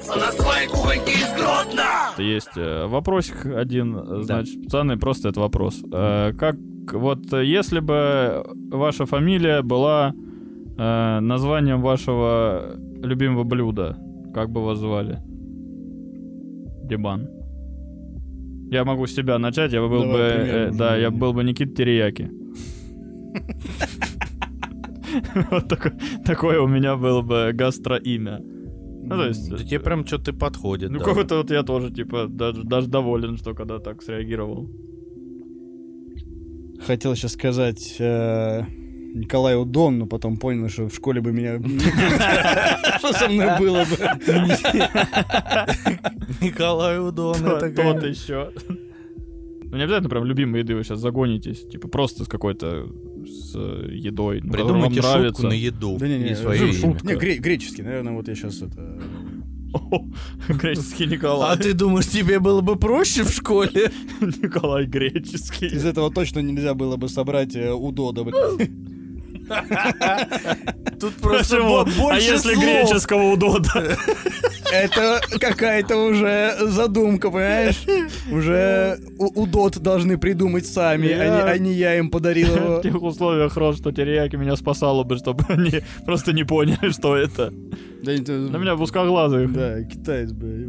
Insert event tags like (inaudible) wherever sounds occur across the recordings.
остаться на своей кухоньке из Гродно! Есть э, вопросик один, э, значит, пацаны, просто это вопрос. Э, Как вот если бы ваша фамилия была э, названием вашего любимого блюда, как бы вас звали? Дебан. Я могу с себя начать, я был Давай, бы, э, да, я был бы Никит Терияки. (laughs) (laughs) Вот такое у меня было бы гастроимя. Ну, то есть... Да тебе прям что-то подходит. Ну, да. какой-то вот я тоже, типа, даже, даже доволен, что когда так среагировал. Хотел сейчас сказать э, Николаю Дон, но потом понял, что в школе бы меня... (laughs) Что со мной было бы? Николай Удон, это Тот еще. Ну, не обязательно прям любимой еды вы сейчас загонитесь. Типа, просто с какой-то с э, едой. ну, которая вам Придумайте шутку нравится. на еду. Да не, не, и свое шутка. Не, гре- греческий, наверное, вот я сейчас это... О, (laughs) Греческий Николай. А ты думаешь, тебе было бы проще в школе? (laughs) Николай Греческий. Из этого точно нельзя было бы собрать э, удода, блядь. (laughs) Тут просто Почему? бо- больше А если слов. греческого удода? Это какая-то уже задумка, понимаешь? Уже у- удот должны придумать сами, а не- а не я им подарил В его. тех условиях, Рос, что терияки меня спасало бы, чтобы они просто не поняли, что это. Да, это- На меня в узкоглазых. Да, китаец, бля.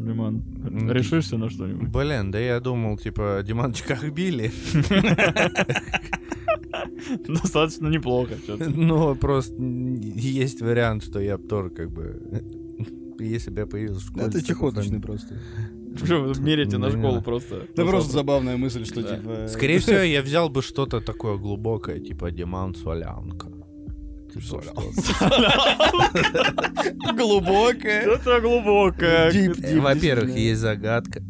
Диман, М, решишься на что-нибудь? Блин, да я думал, типа, Диманчика (laughs) били. (laughs) (laughs) Достаточно неплохо. Ну, просто есть вариант, что я тоже как бы... (laughs) Если бы я появился в школе... Это чехоточный просто. (laughs) Мерите на школу просто? Это просто забавная мысль, что типа... Скорее всего, я взял бы что-то такое глубокое, типа Диман Солянка. Типа, глубокое. Это глубокое. Э, Во-первых, есть загадка.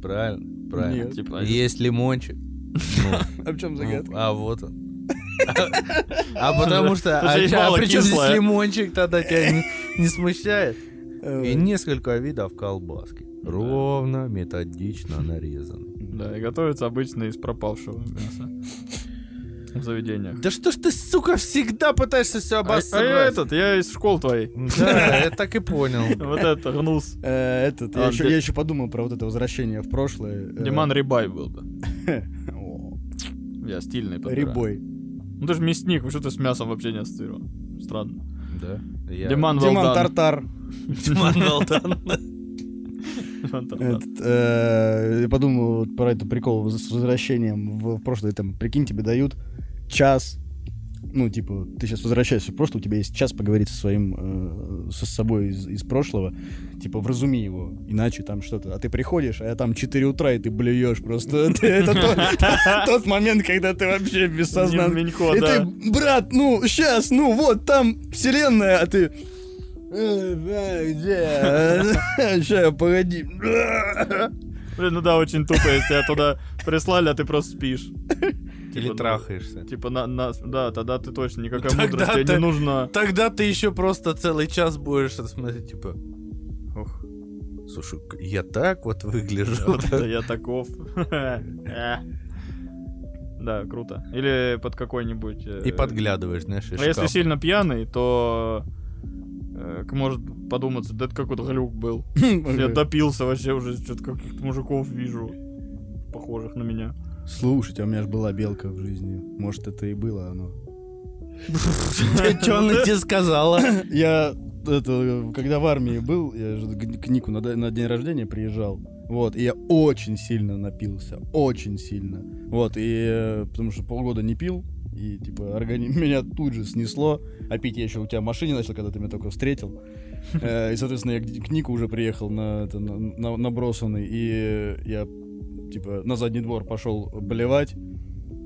Правильно? Правильно. Типа, Есть лимончик. Ну, А в чем ну, загадка? А вот он. А потому что... А мало при чем здесь лимончик тогда тебя не- (laughs) смущает? И несколько видов колбаски. Ровно, методично нарезаны. Да, и готовится обычно из пропавшего мяса. В заведениях. Да что ж ты, сука, всегда пытаешься все А, а я этот, я из школ твоей. Да, я так и понял. (laughs) Вот это, гнус. э, Этот, я А, еще- подумал про вот это возвращение в прошлое. Э, Диман Рибай был бы. (laughs) Я стильный подбираю. Рябой. Ну ты же мясник, вы что ты с мясом вообще не ассоциировал? Странно. Да. Я- Диман Диман Валдан. Тартар. Диман (laughs) Валдан. Э, Я подумал вот про это прикол с возвращением в прошлое. Там, прикинь, тебе дают час. Ну, типа, ты сейчас возвращаешься в прошлое, у тебя есть час поговорить со своим, э, со собой из, из прошлого. Типа, вразуми его, иначе там что-то. А ты приходишь, а там 4 утра, и ты блюешь просто. (laughs) Это (laughs) тот- момент, когда ты вообще без сознания. И ты, брат, ну, сейчас, ну, вот там вселенная, а ты... «Э, да, где? Ща, погоди. (laughs) Блин, ну да, очень тупо, если тебя туда прислали, а ты просто спишь. Или Типа, трахаешься. Типа, на, на- да, тогда ты точно никакая Тогда мудрость тебе ты- не нужна. Тогда ты еще просто целый час будешь смотреть, типа, Ох, слушай, я так вот выгляжу. это я таков. (laughs) Э. Да, круто. Или под какой-нибудь... э, И подглядываешь, знаешь, А если сильно пьяный, то э, может подуматься, да это какой-то глюк был. (laughs) Я допился вообще уже, что-то каких-то мужиков вижу, похожих на меня. Слушайте, а у меня же была белка в жизни. Может, это и было оно. (laughs) Что она тебе сказала? Я, это, когда в армии был, я же к Нику на, на день рождения приезжал. Вот, и я очень сильно напился. Очень сильно. Вот, и э, потому что полгода не пил, и типа организм (laughs) меня тут же снесло. А пить я еще у тебя в машине начал, когда ты меня только встретил. (laughs) Э, И, соответственно, я к Нику уже приехал на, это, на, на- набросанный, и я типа на задний двор пошел болевать.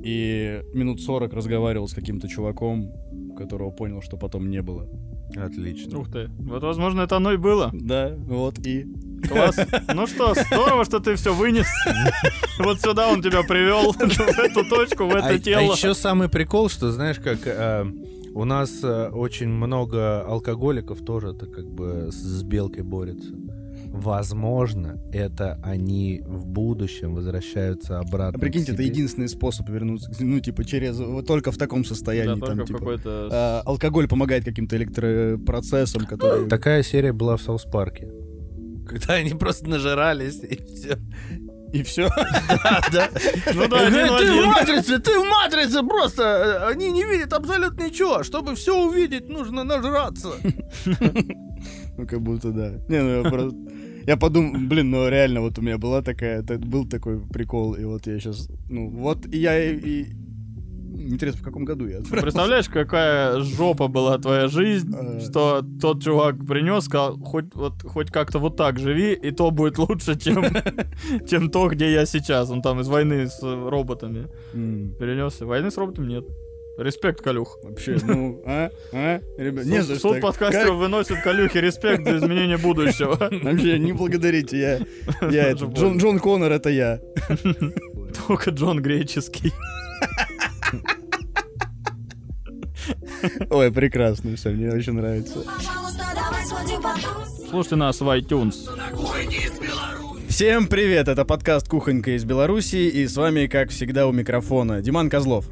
И минут 40 разговаривал с каким-то чуваком, которого понял, что потом не было. Отлично. Ух ты. Вот, возможно, это оно и было. Да, вот и. Класс. Ну что, здорово, что ты все вынес. Вот сюда он тебя привел, (laughs) в эту точку, в А, это тело. еще самый прикол, что знаешь, как э, у нас э, очень много алкоголиков тоже это как бы с, с белкой борются. Возможно, это они в будущем возвращаются обратно. А прикиньте, к это единственный способ вернуться, к- ну, типа, через, вот только в таком Да, состоянии, только там, типа, какой-то... а, алкоголь помогает каким-то электропроцессам, которые... Такая серия была в Саус Парке. когда они просто нажирались и все. И все. (laughs) Да, да. Ну да, ты в матрице, ты в матрице, просто э, они не видят абсолютно ничего. Чтобы все увидеть, нужно нажраться. (laughs) Ну, как будто да. Не, ну я просто... Я подумал, блин, ну реально, вот у меня была такая, был такой прикол, и вот я сейчас, ну, вот и я и... Интересно, в каком году я отправился? Представляешь, какая жопа была твоя жизнь, Э. что тот чувак принес, сказал, хоть, вот, хоть как-то вот так живи, и то будет лучше, чем, (laughs) чем то, где я сейчас. Он там из войны с э, роботами перенесся. Войны с роботами нет. Респект, Калюх. Вообще, ну, а? А? Ребят, не за Суд, что. суд подкастеров выносит Калюхе респект за изменение будущего. (laughs) Вообще, не благодарите, я... Я это, Джон, Джон Коннор, это я. (laughs) Только Джон Греческий. Ой, прекрасно, все, мне очень нравится. Слушайте нас в iTunes. Всем привет, это подкаст «Кухонька из Беларуси», и с вами, как всегда, у микрофона Диман Козлов,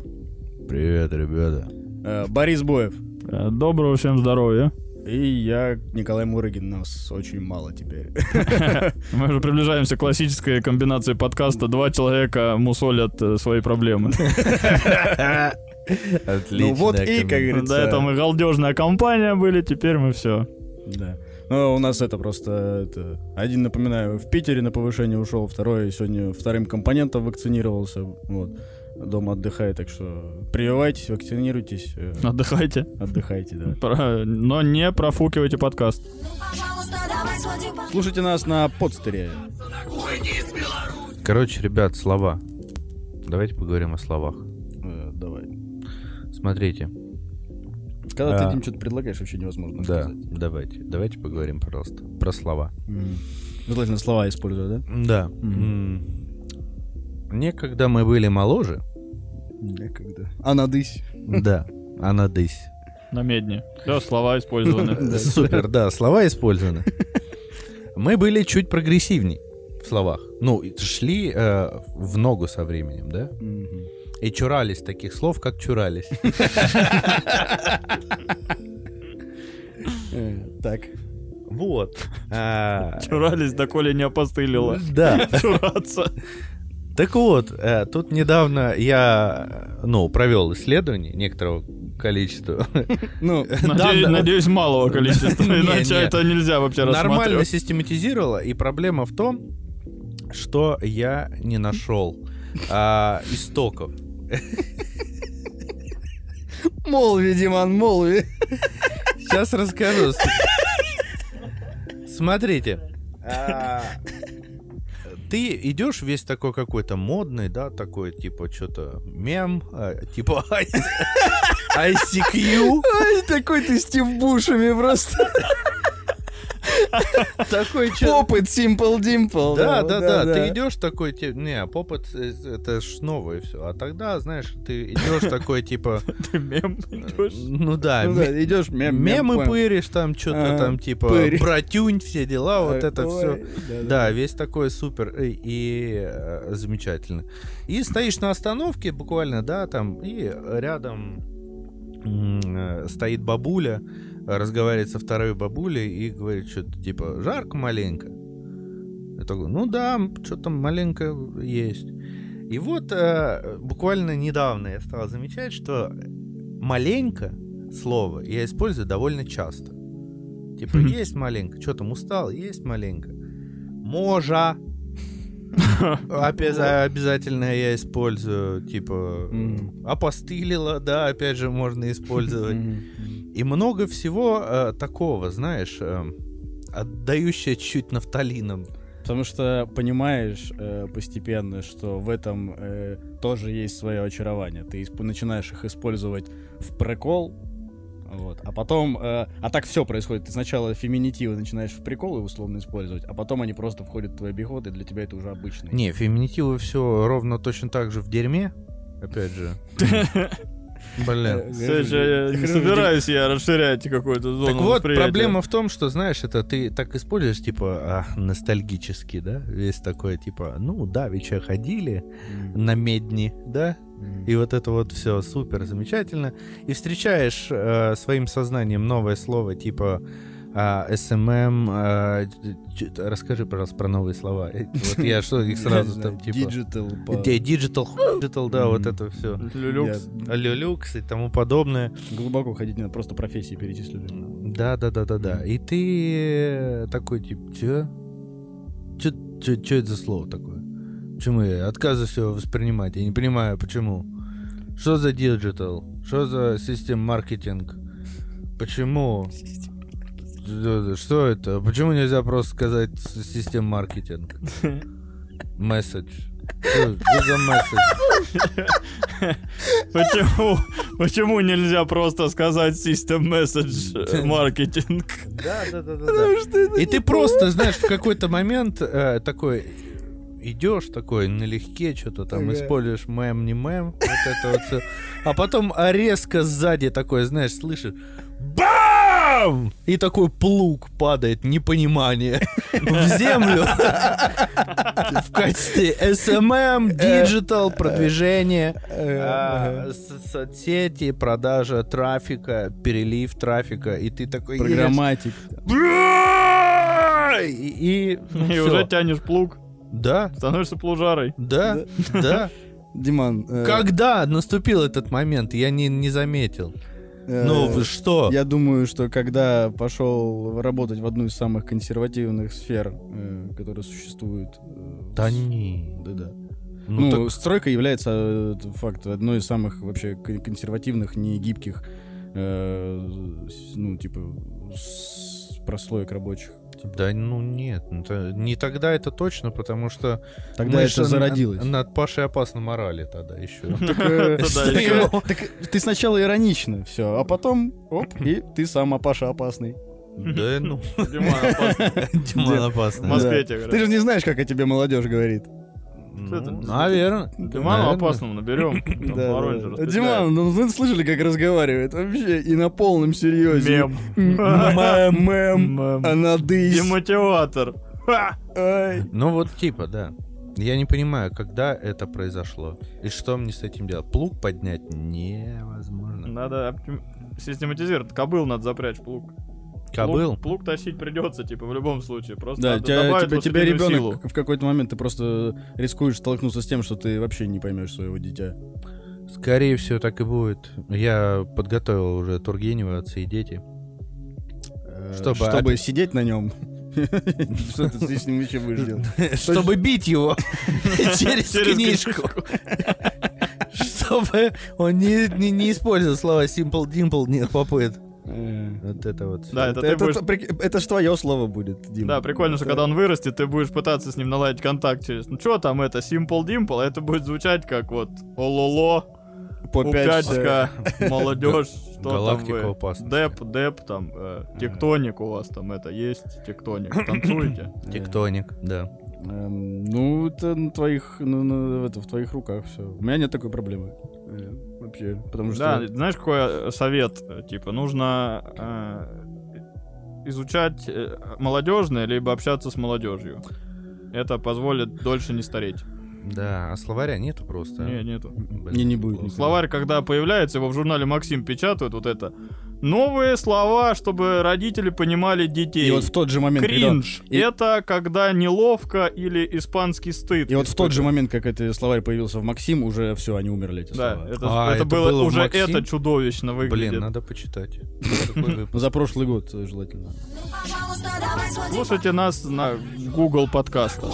Привет, ребята. э, Борис Боев, Э, Доброго всем здоровья. и я, Николай Мурыгин, нас очень мало теперь. (laughs) Мы уже приближаемся к классической комбинации подкаста. Два человека мусолят э, свои проблемы. Отлично. (laughs) Ну вот и, как говорится... До этого мы галдежная компания были, теперь мы все. Да. Ну, у нас это просто... Это, один, напоминаю, в Питере на повышение ушел, второй сегодня вторым компонентом вакцинировался. Вот. Дома отдыхает, так что прививайтесь, вакцинируйтесь, э, Отдыхайте. отдыхайте, да. Про- Но не профукивайте подкаст. Слушайте нас на подстере. Короче, ребят, слова. Давайте поговорим о словах. Э, давай. Смотрите. Когда ты А. этим что-то предлагаешь, вообще невозможно Да, сказать. давайте. Давайте поговорим, пожалуйста, про слова. М. Желательно слова используя, да? Да. М. Некогда мы были моложе. Некогда. А надысь. Да. А надысь. На медне. Все, слова использованы. (laughs) Супер, да, слова использованы. Мы были чуть прогрессивней в словах. Ну, шли э, в ногу со временем, да? И чурались таких слов, как чурались. Э, Так. Вот. А, Чурались, доколе не опостылило. Да. Чураться. Так вот, э, тут недавно я, э, ну, провел исследование некоторого количества. (laughs) Ну, Надеюсь, да. надеюсь, малого количества, (laughs) иначе это нельзя вообще Нормально рассматривать. систематизировала, и проблема в том, что я не нашел а, истоков. молви, Диман, молви. Сейчас расскажу. (laughs) Смотрите. Ты идешь весь такой какой-то модный, да, такой, типа, что-то мем, а, типа (laughs) ICQ, Ай, такой ты Стив Бушами просто. Такой Попыт Simple Dimple. Да, да, да, Ты идешь такой, ти- не, поп это, это ж новое все. А тогда, знаешь, ты идешь такой, типа, (laughs) Ты мем идешь. ну да, Ну идешь, мем, мемы пыришь, там что-то Ага, там, типа, братюнь, все дела, вот это все. да, весь такой супер и, и, э, замечательно. И стоишь на остановке буквально, да, там, и рядом э, стоит бабуля, э, разговаривает со второй бабулей и говорит что-то типа «жарко маленько». Я такой, ну да, что-то маленько есть. И вот э, буквально недавно я стал замечать, что маленько слово я использую довольно часто. Типа, есть маленько, что там устал, есть маленько. Можа. (laughs) Опя- Обязательно я использую, типа, Мгм. опостылило, да, опять же, можно использовать. И много всего э, такого, знаешь, э, отдающее чуть нафталином. Потому что понимаешь э, постепенно, что в этом э, тоже есть свое очарование. Ты исп- начинаешь их использовать в прикол, вот, а потом, э, а так все происходит. Ты сначала феминитивы начинаешь в приколы условно использовать, а потом они просто входят в твой обиход, и для тебя это уже обычно. Не, феминитивы все ровно точно так же в дерьме, опять же. (laughs) Блин. Все еще я не собираюсь я расширять какую-то зону Так вот, проблема в том, что, знаешь, это ты так используешь, типа, а, ностальгически, да? Весь такой, типа, ну, да, веча ходили на медни, да? И вот это вот все супер замечательно. И встречаешь э, своим сознанием новое слово, типа, а, SMM, а, расскажи, пожалуйста, про новые слова. Э, Вот я что, их сразу там типа... Digital. Digital, digital, да, вот это все. Люкс. Люкс и тому подобное. Глубоко ходить надо, просто профессии перечислили. Да, да, да, да, да. И ты э, такой, типа, чё, чё это за слово такое? Почему я отказываюсь его воспринимать? Я не понимаю, почему. Что за digital? Что за system маркетинг? Почему? Что- это? Почему нельзя просто сказать system маркетинг? (laughs) Message. Message? Почему, почему нельзя просто сказать System Message э, (laughs) маркетинг? Да, да, да, да. И ты просто, знаешь, в какой-то момент э, такой идешь такой налегке, что-то там Ага. используешь мем, не мем, вот это вот всё. А потом а резко сзади такой, знаешь, слышишь, бам! И такой плуг падает, непонимание, в землю. В качестве SMM, digital, продвижение, а, соцсети, продажа трафика, перелив трафика, и ты такой Программатик. и, и, уже тянешь плуг, Да, становишься плужарой. да, да. Диман. Когда наступил этот момент, я не, не заметил. Э, Ну вы что? Я думаю, что когда пошел работать в одну из самых консервативных сфер, э, которые существуют. э, Да не. Да-да. Ну, Ну, так- стройка является, э, факт, одной из самых вообще кон- консервативных, не гибких, э, ну, типа, прослоек рабочих. Да ну нет, ну, это- не тогда это точно, потому что Тогда мы это зародилось. н- Над Пашей опасно морали тогда еще. (laughs) (laughs) Так, э, э, так ты сначала иронично все, а потом, оп, и ты сам, а Паша опасный. Да ну, Диман опасный. (laughs) Диман тебе Ты же не знаешь, как о тебе молодежь говорит. Ну? Наверное. Диману опасному наберем. Диман, ну вы слышали, как разговаривает? Вообще, и на полном серьезе. Мем. Мем. Мем. Мем. Анадыс. Демотиватор. Ха! Ай. Ну вот типа, да. Я не понимаю, когда это произошло. И что мне с этим делать? Плуг поднять невозможно. Надо систематизировать. Кобыл надо запрячь плуг. Кобыл? Плуг, плуг тащить придется, типа, в любом случае. Просто Да, тебя, лошадиную ребенок силу. в какой-то момент ты просто рискуешь столкнуться с тем, что ты вообще не поймешь своего дитя. Скорее всего, так и будет. Я подготовил уже Тургенева, отцы и дети. Э, Чтобы Чтобы сидеть на нем. (laughs) Что ты с ним еще будешь делать? (laughs) Чтобы бить его (laughs) через книжку. Чтобы он не, не, не использовал слова simple dimple, нет, попыт. Э, Вот это вот. Да, это ты Это будешь... прик- это ж твое слово будет, Дим. Да, прикольно, что Это- когда он вырастет, ты будешь пытаться с ним наладить контакт через... Ну что там это, Simple Dimple, а это будет звучать как вот Ололо, по пять, э, Упячка, молодежь, что там Галактика вы? опасности. Деп, деп, там, э, тектоник у вас там это есть, тектоник. Танцуете? Тектоник, да. Эм, Ну, это на твоих, ну, на- это в твоих руках все. У меня нет такой проблемы. Э, Вообще, потому что... Да, знаешь, какой э, совет? Типа, нужно э, изучать э, молодежное, либо общаться с молодежью. Это позволит дольше не стареть. Да, а словаря нету просто. Не, нету. Блин. Не, не будет. никогда. Словарь, когда появляется, его в журнале Максим печатают, вот это. Новые слова, чтобы родители понимали детей. И вот в тот же момент, когда... Кринж. и- Это когда неловко или испанский стыд. И вот в тот же момент, как этот словарь появился в Максим, уже все, они умерли, эти Да, слова. это, А, это это было, было уже Максим? это чудовищно выглядит. Блин, надо почитать. (laughs) За прошлый год э, желательно. Пожалуйста, давай сводим Слушайте нас на Google подкастах.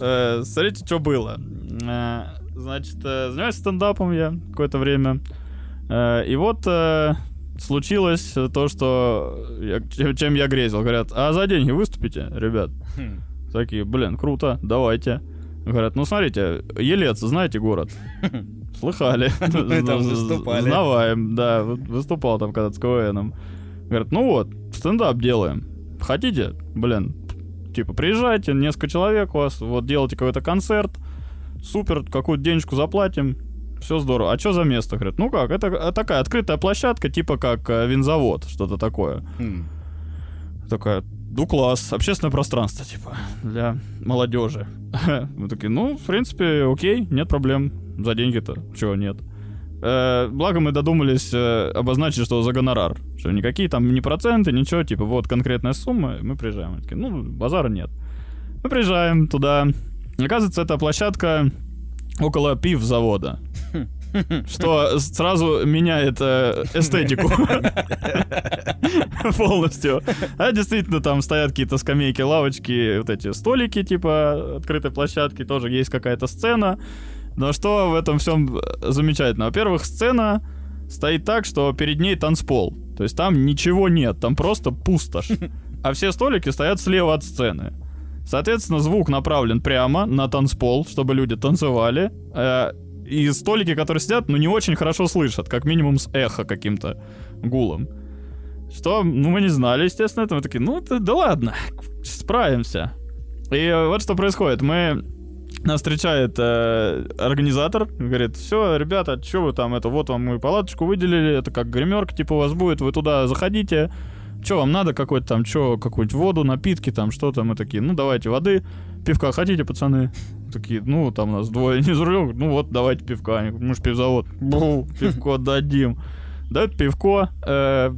Э, смотрите, что было. Э, значит, э, занимаюсь стендапом я какое-то время. Э, и вот э, случилось то, что я- чем, чем я грезил. Говорят, а за деньги выступите, ребят? Такие, блин, круто, давайте. Говорят, ну смотрите, Елец, знаете город? (laughs) Слыхали. (laughs) Мы там выступали. Знаваем, да, вы- выступал там когда-то с КВНом. Говорят, ну вот, стендап делаем. Хотите? Блин, типа, приезжайте, несколько человек у вас, вот делайте какой-то концерт, супер, какую-то денежку заплатим, все здорово. А что за место? Говорят, ну как, это э, такая открытая площадка, типа как э, винзавод, что-то такое. Хм. Такая, ну класс, общественное пространство, типа, для молодежи. (laughs) Мы такие, ну, в принципе, окей, нет проблем. За деньги-то, чего нет. Э, благо мы додумались э, обозначить, что за гонорар. Что никакие там не проценты, ничего, типа вот конкретная сумма, мы приезжаем. Такие, ну, базара нет. Мы приезжаем туда. Оказывается, это площадка около пив завода. Что сразу меняет э, эстетику (laughs) полностью. А действительно, там стоят какие-то скамейки, лавочки, вот эти столики, типа открытой площадки, тоже есть какая-то сцена. Но что в этом всем замечательно? Во-первых, сцена стоит так, что перед ней танцпол. То есть там ничего нет, там просто пустошь. А все столики стоят слева от сцены. Соответственно, звук направлен прямо на танцпол, чтобы люди танцевали. Э, и столики, которые сидят, ну, не очень хорошо слышат, как минимум с эхо каким-то гулом. Что, ну, мы не знали, естественно, это мы такие, ну, да, да ладно, справимся. И вот что происходит, мы нас встречает э, организатор, говорит, все, ребята, что вы там, это вот вам мы палаточку выделили, это как гримерка, типа у вас будет, вы туда заходите, что вам надо, какой-то там, что, какую-нибудь воду, напитки, там, что-то, мы такие, ну, давайте воды, пивка хотите, пацаны? Такие, ну, там нас двое не за рулем, ну, вот, давайте пивка, мы ж пивзавод, Бу, пивко дадим. Дают пивко, э,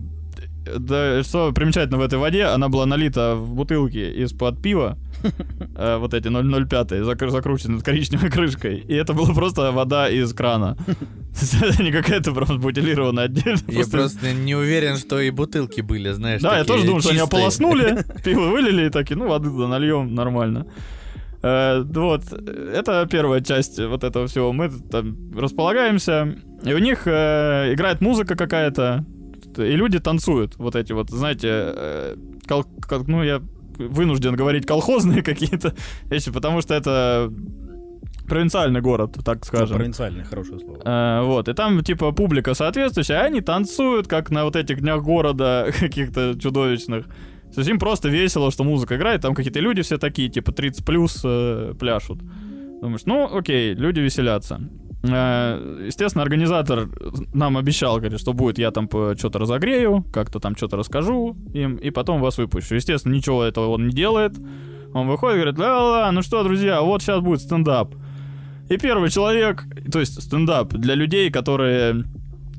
да, что примечательно в этой воде, она была налита в бутылке из-под пива, (laughs) э, вот эти 005, закр- закручены коричневой крышкой, и это была просто вода из крана. (laughs) Это не какая-то просто бутилированная отдельно. Я просто не уверен, что и бутылки были, знаешь, Да, я тоже думал, что они ополоснули, (laughs) пиво вылили и такие, ну, воды нальем, нормально. Э, Вот, это первая часть вот этого всего. Мы там располагаемся, и у них э, играет музыка какая-то, и люди танцуют. Вот эти вот, знаете, э, кол- кол- ну, я вынужден говорить колхозные (laughs) какие-то вещи, потому что это провинциальный город, так скажем. Провинциальное, хорошее слово. Э, вот, и там, типа, публика соответствующая, а они танцуют, как на вот этих днях города (laughs) каких-то чудовищных. То есть им просто весело, что музыка играет, там какие-то люди все такие, типа, 30 плюс э, пляшут. Думаешь, ну, окей, люди веселятся. Э, естественно, организатор нам обещал, говорит, что будет, я там что-то разогрею, как-то там что-то расскажу им, и потом вас выпущу. Естественно, ничего этого он не делает. Он выходит и говорит, ла-ла, ну что, друзья, вот сейчас будет стендап. И первый человек, то есть стендап для людей, которые,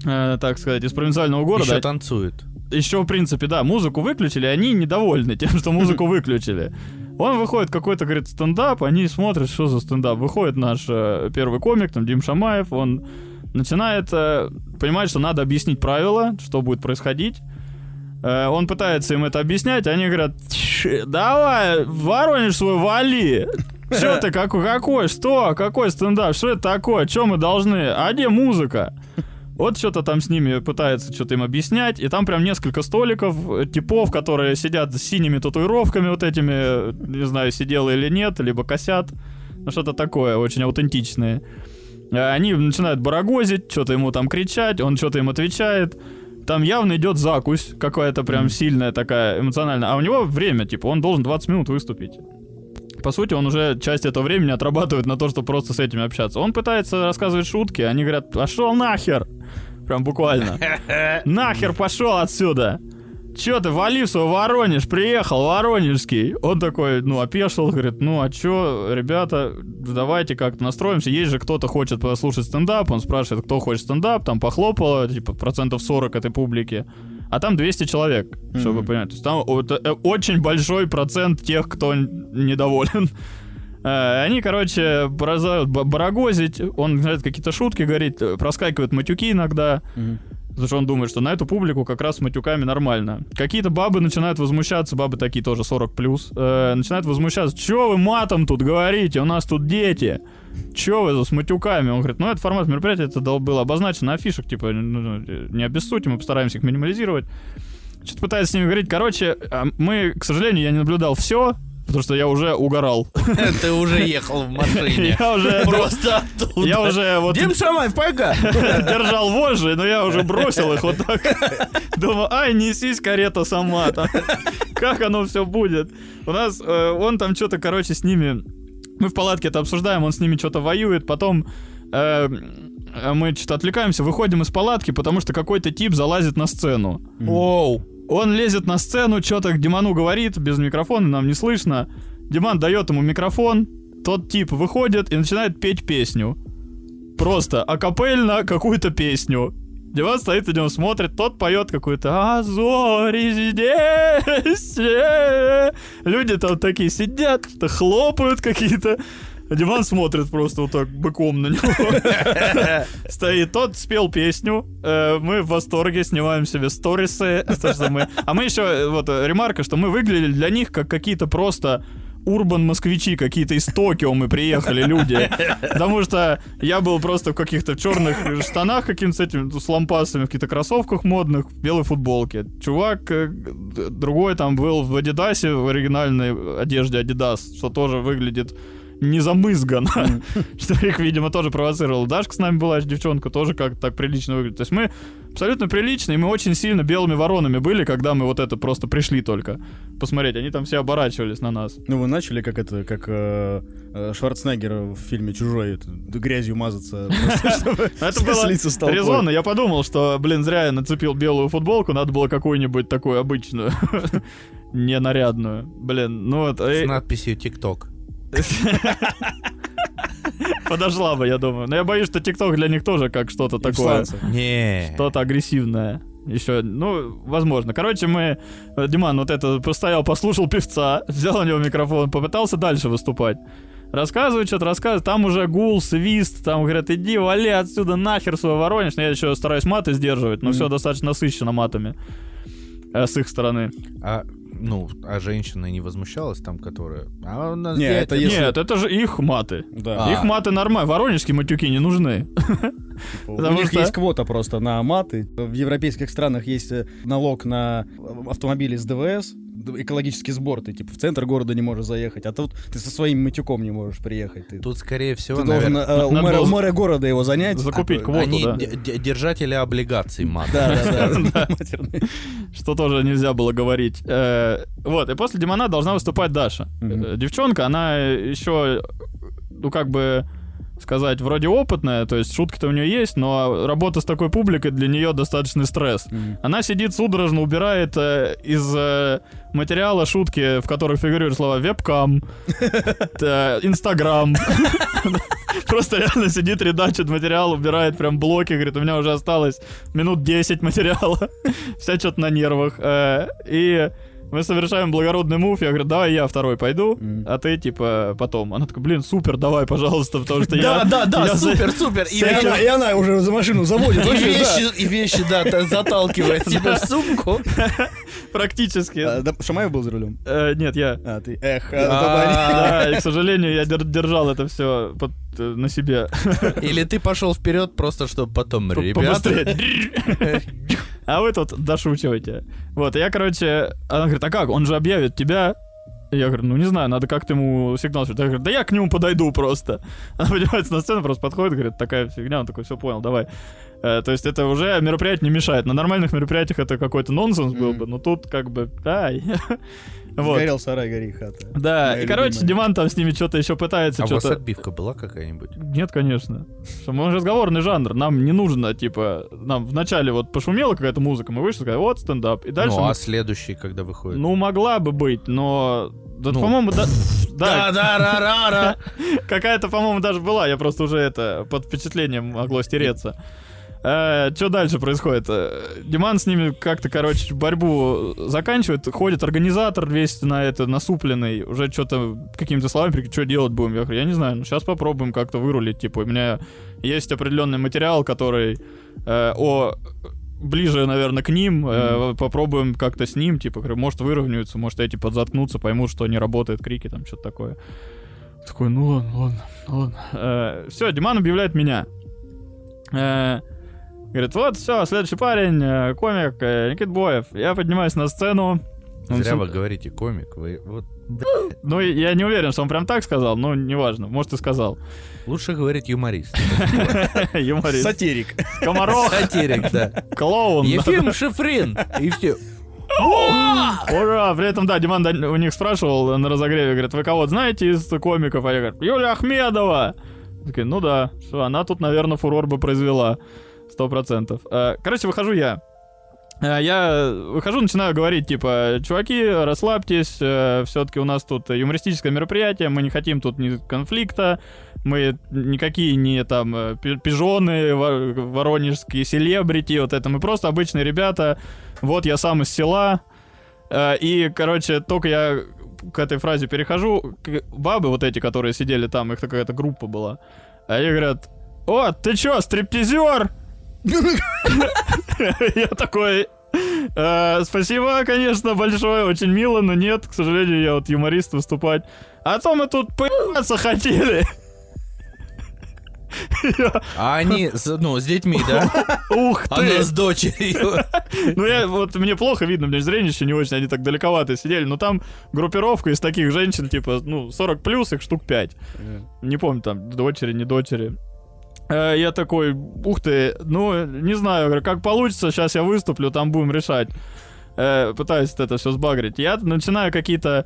э, так сказать, из провинциального города, Еще танцует. еще, в принципе, да, музыку выключили, они недовольны тем, что музыку (laughs) выключили. Он выходит какой-то, говорит, стендап, они смотрят, что за стендап. Выходит наш э, первый комик, там, Дим Шамаев, он начинает э, понимать, что надо объяснить правила, что будет происходить. Э, он пытается им это объяснять, они говорят, «Тш, давай, в Воронеж свой вали. Что ты, какой, какой, что, какой стендап, что это такое, что мы должны, а где музыка? Вот что-то там с ними пытается что-то им объяснять, и там прям несколько столиков, э, типов, которые сидят с синими татуировками вот этими, не знаю, сиделы или нет, либо косят, ну что-то такое, очень аутентичное. Э, Они начинают барагозить, что-то ему там кричать, он что-то им отвечает. Там явно идет закусь какая-то прям сильная такая эмоциональная. А у него время, типа, он должен 20 минут выступить. По сути, он уже часть этого времени отрабатывает на то, чтобы просто с этими общаться. Он пытается рассказывать шутки, они говорят, пошел нахер. Прям буквально. (laughs) Нахер пошел отсюда. Че ты, вали в свой Воронеж, приехал, Воронежский. Он такой, ну, опешил, говорит, ну, а чё, ребята, давайте как-то настроимся. Есть же кто-то хочет послушать стендап, он спрашивает, кто хочет стендап, там похлопало, типа, процентов 40 этой публики. А там 200 человек, чтобы вы понимали. То есть там вот, э, очень большой процент тех, кто недоволен. (laughs) Э, Они, короче, продолжают ба- барагозить, он начинает какие-то шутки говорить, э, проскакивают матюки иногда. Потому что он думает, что на эту публику как раз с матюками нормально. Какие-то бабы начинают возмущаться, бабы такие тоже 40 плюс, э, начинают возмущаться, чё вы матом тут говорите, у нас тут дети. Чё вы с матюками? Он говорит, ну это формат мероприятия, это было обозначено на афишах, типа, ну, не обессудьте, мы постараемся их минимализировать. Что-то пытается с ними говорить. Короче, а, мы, к сожалению, я не наблюдал все, потому что я уже угорал. (laughs) Ты уже ехал в машине. Я уже... (laughs) Просто оттуда. Я уже вот Дим Шамаев, пойга! (laughs) держал вожжи, но я уже бросил их вот так. Думаю, ай, несись, карета сама там. Как оно все будет? У нас, э, он там что-то, короче, с ними... Мы в палатке это обсуждаем, он с ними что-то воюет, потом... э, э, мы что-то отвлекаемся, выходим из палатки, потому что какой-то тип залазит на сцену. Оу. Он лезет на сцену, что-то к Диману говорит, без микрофона, нам не слышно. Диман дает ему микрофон, тот тип выходит и начинает петь песню. Просто акапельно какую-то песню. Диван стоит, идем смотрит, тот поет какую-то «А зори здесь». э». (laughs) Люди там такие сидят, хлопают какие-то. А Диван смотрит просто вот так быком на него. (laughs) Стоит, тот спел песню, э, мы в восторге, снимаем себе сторисы. А мы еще, э, вот, э, ремарка, что мы выглядели для них как какие-то просто урбан-москвичи, какие-то из Токио мы приехали люди. Потому что я был просто в каких-то черных штанах каким-то с этим, с лампасами, в каких-то кроссовках модных, в белой футболке. Чувак другой там был в Адидасе, в оригинальной одежде Адидас, что тоже выглядит не замызгано, что (laughs) их, видимо, тоже провоцировало. Дашка с нами была, девчонка, тоже как так прилично выглядит. То есть мы абсолютно приличные, и мы очень сильно белыми воронами были, когда мы вот это просто пришли только посмотреть. Они там все оборачивались на нас. Ну, вы начали как это, как э, э, Шварценеггер в фильме «Чужой», это, грязью мазаться, (laughs) (laughs) Это было с резонно. Я подумал, что, блин, зря я нацепил белую футболку, надо было какую-нибудь такую обычную, не нарядную. Блин, ну вот, С э, надписью ТикТок. (laughs) подошла бы, я думаю. Но я боюсь, что ТикТок для них тоже как что-то такое. Не. Что-то агрессивное. Еще, ну, возможно. Короче, мы... э, Диман вот это постоял, послушал певца, взял у него микрофон, попытался дальше выступать. Рассказывает, что-то рассказывает. Там уже гул, свист, там говорят, иди, вали отсюда нахер свой Воронеж. Но я еще стараюсь маты сдерживать, но Мгм. все достаточно насыщенно матами. э, С их стороны. А, ну, а женщина не возмущалась там, которая... А у нас Не, дядя- это если- Нет, это же их маты. Да. А. Их маты нормально. Воронежские матюки не нужны. (laughs) У Потому них есть квота просто на маты. В европейских странах есть э, налог на э, автомобили с ДВС, экологический сбор. Ты типа в центр города не можешь заехать, а тут ты со своим матюком не можешь приехать. Ты, Тут, скорее всего, ты должен наверное, э, у, надо мэра, у мэра города его занять. Закупить А, квоту, они да. держатели облигаций (laughs) мат. Да, да, да. (laughs) Что тоже нельзя было говорить. Э, вот, и после Димона должна выступать Даша. Э, Девчонка, она еще, ну, как бы сказать, вроде опытная, то есть шутки-то у нее есть, но работа с такой публикой для нее достаточный стресс. Мгм. Она сидит судорожно, убирает э, из э, материала шутки, в которых фигурируют слова вебкам, (laughs) э, инстаграм. (laughs) Просто реально сидит, редачит материал, убирает прям блоки, говорит, у меня уже осталось минут 10 материала. (laughs) Вся что-то на нервах. Э, И мы совершаем благородный мув. Я говорю, давай я второй пойду, а ты, типа, потом. Она такая, блин, супер, давай, пожалуйста, потому что я... Да, да, да, супер, супер. (laughs) И она, уже за машину заводит. и вещи, да, та- заталкивает (laughs) тебе в сумку. (laughs) Практически. А, Шамаев был за рулем? Э, Нет, я... А, ты, эх, А, Да, и, к сожалению, я дер- держал это все на себе. Или ты пошел вперед просто, чтобы потом, ребята... А вы тут дошучиваете. Вот, я, короче, она говорит, а как, он же объявит тебя. Я говорю, ну не знаю, надо как-то ему сигнал. Я говорю, да я к нему подойду просто. Она поднимается на сцену, просто подходит, говорит, такая фигня, он такой, все понял, давай. Э, то есть это уже мероприятие не мешает. На нормальных мероприятиях это какой-то нонсенс был Мгм. бы, но тут как бы, ай. (laughs) Вот. Сгорел сарай, гори хата. Да, Моя и, короче, любимая. Диман там с ними что-то еще пытается, А у вас что-то... отбивка была какая-нибудь? Нет, конечно. Что мы разговорный жанр. Нам не нужно, типа, нам вначале вот пошумела какая-то музыка, мы вышли, сказали, вот стендап. И дальше, Ну, мы- а следующий, когда выходит? ну, могла бы быть, но, да, Ну. по-моему, да, (laughs) да, Да-да-ра-ра-ра. (laughs) какая-то, по-моему, даже была. Я просто уже это под впечатлением могло стереться. Что дальше происходит? Э, Диман с ними как-то, короче, борьбу заканчивает. Ходит организатор весь на это насупленный. Уже что-то какими-то словами, что делать будем? Я говорю, я не знаю, ну сейчас попробуем как-то вырулить. Типа, у меня есть определенный материал, который э, о ближе, наверное, к ним. э, попробуем как-то с ним, типа, может, выровняются, может, эти подзаткнутся, поймут, что не работают крики, там, что-то такое. Такой, ну ладно, ладно, ладно. все, Диман объявляет меня. Э, говорит, вот, все, следующий парень, э, комик э, Никит Боев. Я поднимаюсь на сцену. Он Зря сам- вы говорите комик. Вы вот Ну, и я не уверен, что он прям так сказал, но неважно, может, и сказал. лучше говорить юморист. (laughs) Юморист. Сатирик. Скоморох, Сатирик, да. клоун. Ефим Шифрин. И все. Ура! При этом, да, Диман у них спрашивал на разогреве, говорит, вы кого знаете из комиков? А я говорю, Юля Ахмедова! Такие, ну да, что, она тут, наверное, фурор бы произвела. Сто процентов. Э, Короче, выхожу я. Э, Я выхожу, начинаю говорить, типа, чуваки, расслабьтесь, все-таки у нас тут юмористическое мероприятие, мы не хотим тут ни конфликта, мы никакие не там э, пи- пижоны, во- воронежские селебрити, вот это, мы просто обычные ребята, вот я сам из села, Э, и, короче, только я к этой фразе перехожу, бабы вот эти, которые сидели там, их какая-то группа была, они говорят, о, ты чё, стриптизер? (laughs) Я такой, «Э, спасибо, конечно, большое, очень мило, но нет, к сожалению, я вот юморист выступать. А то мы тут поебаться хотели. А они, с- ну, с детьми, да? (laughs) Ух Она ты! с дочерью. (laughs) Ну я вот мне плохо видно, у меня зрение еще не очень, они так далековато сидели, но там группировка из таких женщин, типа, ну, 40 плюс, их штук 5. Не помню, там, дочери, не дочери. Э, Я такой, ух ты, ну, не знаю, как получится, сейчас я выступлю, там будем решать. Э, Пытаюсь это все сбагрить. Я начинаю какие-то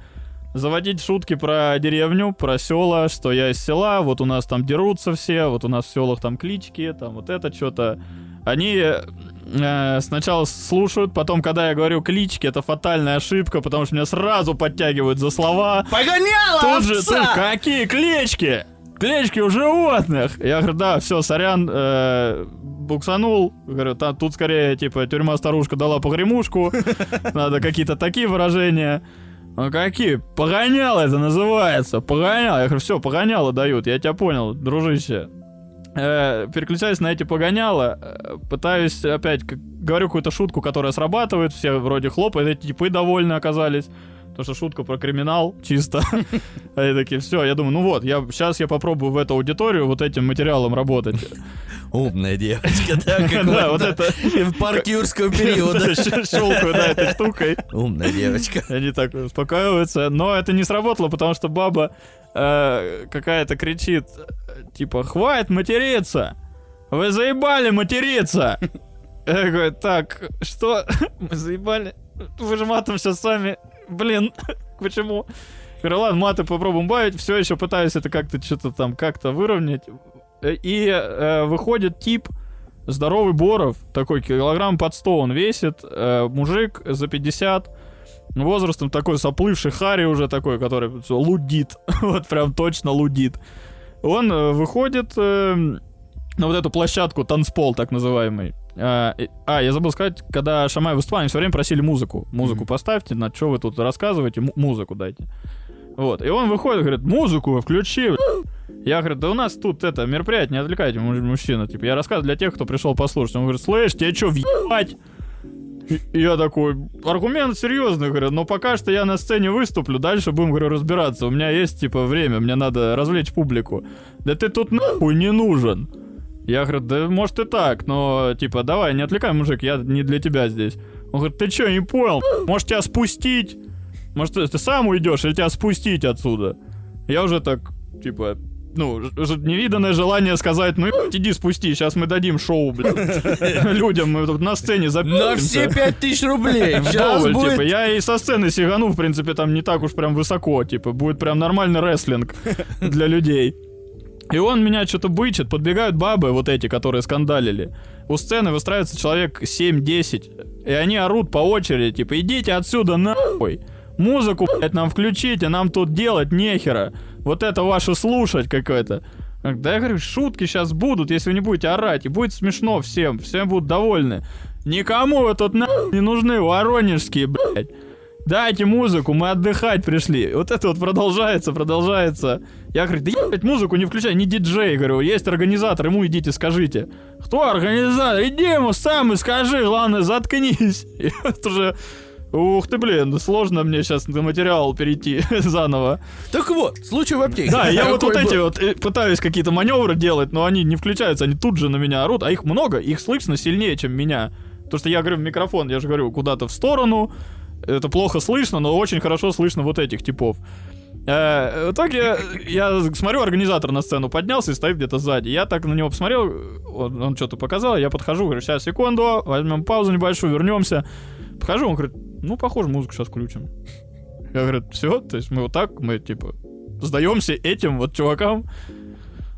заводить шутки про деревню, про села, что я из села, вот у нас там дерутся все, вот у нас в селах там клички, там вот это что-то. Они э, сначала слушают, потом, когда я говорю клички, это фатальная ошибка, потому что меня сразу подтягивают за слова. Погоняла Тут же, тут, какие клички? Клички у животных. Я говорю, да, все, сорян, э, буксанул. Говорю, «Та- тут скорее, типа, тюрьма-старушка дала погремушку. (laughs) Надо какие-то такие выражения. А какие? Погонял это называется. Погонял. Я говорю, все, погоняло дают. Я тебя понял, дружище. Э, переключаюсь на эти погоняла, э, пытаюсь опять, как- говорю какую-то шутку, которая срабатывает, все вроде хлопают, эти типы довольны оказались. То, что шутка про криминал, чисто. (laughs) Они такие, все, я думаю, ну вот, я сейчас я попробую в эту аудиторию вот этим материалом работать. Умная девочка, да, (laughs) Да, вот это. (laughs) парк юрского периода. Щелкаю, да, этой штукой. Умная девочка. Они так успокаиваются. Но это не сработало, потому что баба э, какая-то кричит, типа, хватит материться! Вы заебали материться! Я говорю, так, что? Мы заебали? Вы же матом сейчас сами. Блин, (laughs) почему? Говорю, ладно, маты попробуем бавить. Все еще пытаюсь это как-то что-то там как-то выровнять. Э, И э, выходит тип, здоровый Боров, такой килограмм под 100 он весит, э, мужик за 50, возрастом такой соплывший Хари уже такой, который лудит, (laughs) вот прям точно лудит. Он э, выходит э, на вот эту площадку, танцпол так называемый. А, а, я забыл сказать, когда Шамай выступал, они все время просили музыку. Музыку Мгм. поставьте, на что вы тут рассказываете, му- музыку дайте. Вот, и он выходит, говорит, музыку включи. Я говорю, да у нас тут это мероприятие, не отвлекайте муж- мужчина. Типа, я рассказываю для тех, кто пришел послушать. Он говорит, слышь, тебе что, въебать? И я такой, аргумент серьезный, говорю, но пока что я на сцене выступлю, дальше будем, говорю, разбираться. У меня есть, типа, время, мне надо развлечь публику. Да ты тут нахуй не нужен. Я говорю, да может и так, но, типа, давай, не отвлекай, мужик, я не для тебя здесь. Он говорит, ты что, не понял? Может тебя спустить? Может ты, ты сам уйдешь или тебя спустить отсюда? Я уже так, типа, ну, невиданное желание сказать, ну иди спусти, сейчас мы дадим шоу, блядь, (laughs) людям, мы тут на сцене На запишемся. все пять тысяч рублей. (laughs) Сейчас Вдоволь, типа, будет... я и со сцены сигану, в принципе, там не так уж прям высоко, типа, будет прям нормальный рестлинг для людей. И он меня что-то бычит, подбегают бабы, вот эти, которые скандалили. У сцены выстраивается человек 7-10, и они орут по очереди, типа, идите отсюда нахуй. Музыку, блядь, нам включите, нам тут делать нехера. Вот это ваше слушать какое-то. Да я говорю, шутки сейчас будут, если вы не будете орать, и будет смешно всем, всем будут довольны. Никому вы тут нахуй не нужны, воронежские, блядь. Дайте музыку, мы отдыхать пришли. Вот это вот продолжается, продолжается. Я говорю, да ебать, музыку не включай, не диджей, говорю, есть организатор, ему идите скажите. Кто организатор? Иди ему сам и скажи, главное, заткнись. (laughs) И вот уже, ух ты, блин, сложно мне сейчас на материал перейти (laughs) заново. Так вот, случай в аптеке. Да, я вот, вот эти был? вот э, пытаюсь какие-то маневры делать, но они не включаются, они тут же на меня орут, а их много, их слышно сильнее, чем меня. Потому что я говорю в микрофон, я же говорю куда-то в сторону, это плохо слышно, но очень хорошо слышно вот этих типов. Э, в итоге я смотрю, организатор на сцену поднялся и стоит где-то сзади. Я так на него посмотрел, он, он что-то показал, я подхожу, говорю, сейчас, секунду, возьмем паузу небольшую, вернемся. Подхожу, он говорит, ну, похоже, музыку сейчас включим. Я говорю, все, то есть мы вот так, мы типа сдаемся этим вот чувакам.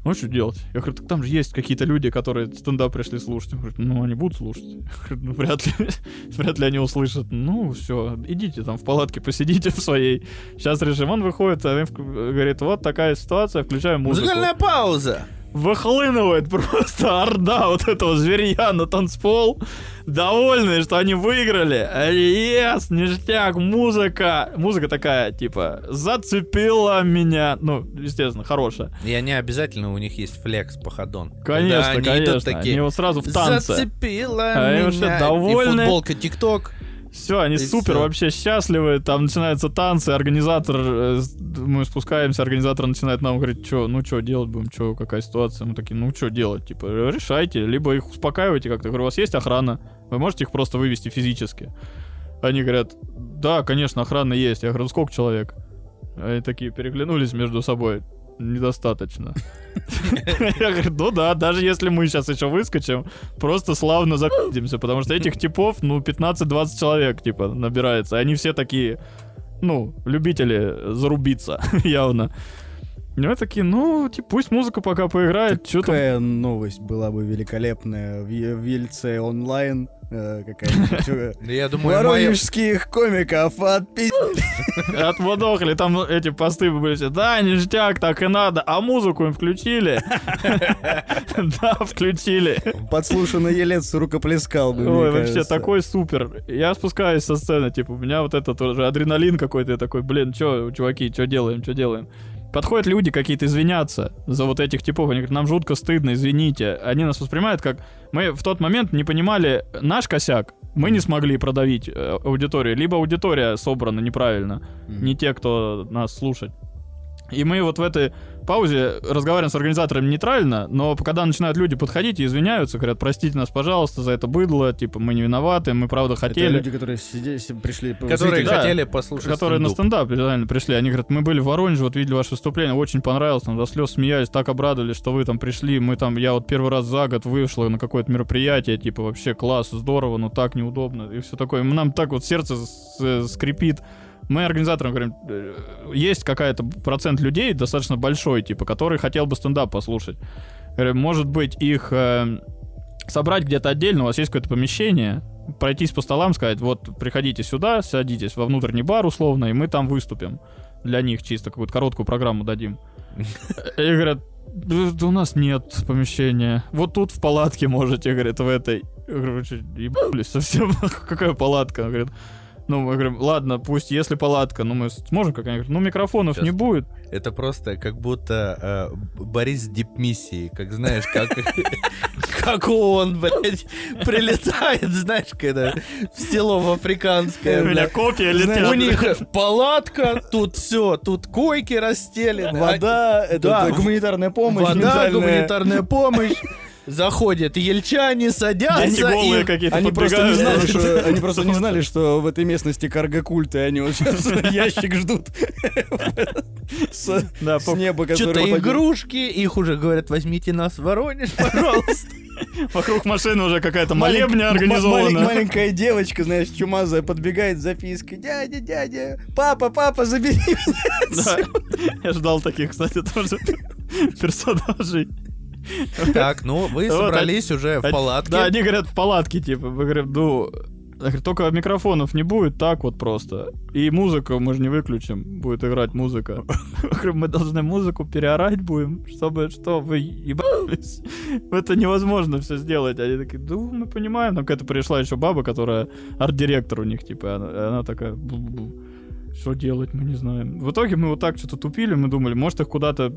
Ну, что делать? Я говорю, так там же есть какие-то люди, которые стендап пришли слушать. Он говорит, ну, они будут слушать. Я говорю, ну, вряд ли, (laughs) вряд ли они услышат. Ну, все, идите там в палатке, посидите в своей. Сейчас режим. Он выходит, а говорит, вот такая ситуация, включаем музыку. Музыкальная пауза. Выхлынывает просто орда вот этого зверья на танцпол. Довольные, что они выиграли. Ес, ништяк, музыка. Музыка такая, типа, зацепила меня. Ну, естественно, хорошая. И они обязательно, у них есть флекс походон. Конечно, Когда они конечно. такие, Они вот сразу в танце. Зацепила А меня. вообще И довольны. футболка ТикТок. Все, они И супер всё. вообще счастливы, там начинаются танцы, организатор, э, мы спускаемся, организатор начинает нам говорить, что, ну что делать будем, что, какая ситуация, мы такие, ну что делать, типа, решайте, либо их успокаивайте как-то, говорю, у вас есть охрана, вы можете их просто вывести физически? Они говорят, да, конечно, охрана есть, я говорю, «Ну, сколько человек? Они такие переглянулись между собой, недостаточно. Я говорю, ну да, даже если мы сейчас еще выскочим, просто славно закидимся, потому что этих типов, ну, 15-20 человек, типа, набирается. Они все такие, ну, любители зарубиться, (laughs) явно. И мы такие, ну, типа, пусть музыка пока поиграет, что там Какая новость была бы великолепная в, в Ельце онлайн. э, какая-нибудь, э, (laughs) Я думаю, Воронежских комиков отпи... (laughs) отмудохали, там эти посты были все, да, ништяк, так и надо, а музыку им включили? (laughs) Да, включили. Подслушанный Елец рукоплескал бы, Ой, вообще такой супер. Я спускаюсь со сцены, типа, у меня вот это тоже адреналин какой-то, я такой, блин, чё, чуваки, чё делаем, чё делаем? Подходят люди какие-то извиняться за вот этих типов, они говорят, нам жутко стыдно, извините. Они нас воспринимают как... Мы в тот момент не понимали наш косяк, мы не смогли продавить э, аудиторию, либо аудитория собрана неправильно, не те, кто нас слушать. И мы вот в этой паузе разговариваем с организаторами нейтрально, но когда начинают люди подходить и извиняются, говорят, простите нас, пожалуйста, за это быдло, типа, мы не виноваты, мы правда Это хотели. люди, которые сидели, си- пришли... Которые зрители. Да. хотели послушать которые на стендап. стендап реально пришли. Они говорят, мы были в Воронеже, вот видели ваше выступление, очень понравилось, там до слез смеялись, так обрадовались, что вы там пришли. Мы там, я вот первый раз за год вышла на какое-то мероприятие, типа вообще класс, здорово, но так неудобно. И все такое. Нам так вот сердце э, скрипит. Мы организаторам говорим, э, есть какая-то процент людей, достаточно большой, типа, который хотел бы стендап послушать. Говорим, может быть, их э, собрать где-то отдельно, у вас есть какое-то помещение, пройтись по столам, сказать, вот, приходите сюда, садитесь во внутренний бар условно, и мы там выступим. Для них чисто какую-то короткую программу дадим. (laughs) И говорят, «Да- да у нас нет помещения. Вот тут в палатке можете, говорит, в этой. Я говорю, ебались совсем? (laughs) Какая палатка? Он говорит, ну, мы говорим, ладно, пусть, если палатка, ну, мы сможем как они говорят, ну, микрофонов Сейчас. не будет. Это просто как будто э, Борис Дипмиссии, как знаешь, как (laughs) как он, блядь, прилетает, знаешь, когда в село в африканское, У меня копия летят. У них палатка, тут все, тут койки расстелены. Вода, это да, это гуманитарная помощь. Вода, гуманитарная помощь. Заходят ельчане, Они садятся голые и... какие-то Они просто не знали, что они просто не знали, (laughs) что в этой местности карго-культ, и они вот сейчас (laughs) ящик ждут (laughs) с Да, с неба, Что-то игрушки, их уже говорят, возьмите нас в Воронеж, пожалуйста. Вокруг машины уже какая-то молебня организована. малень- Маленькая девочка, знаешь, чумазая, подбегает с запиской. Дядя, дядя, папа, папа, забери меня. Да. Я ждал таких, кстати, тоже персонажей. (laughs) Так, ну вы собрались уже в палатке. Да, они говорят в палатке, типа. Мы говорим, ну, только микрофонов не будет, так вот просто. И музыку мы же не выключим, будет играть музыка. (laughs) Мы должны музыку переорать будем, чтобы что, вы ебались? Это невозможно все сделать. Они такие, ну, мы понимаем. Там какая-то пришла еще баба, которая арт-директор у них, типа, она, такая, что делать, мы не знаем. В итоге мы вот так что-то тупили, мы думали, может их куда-то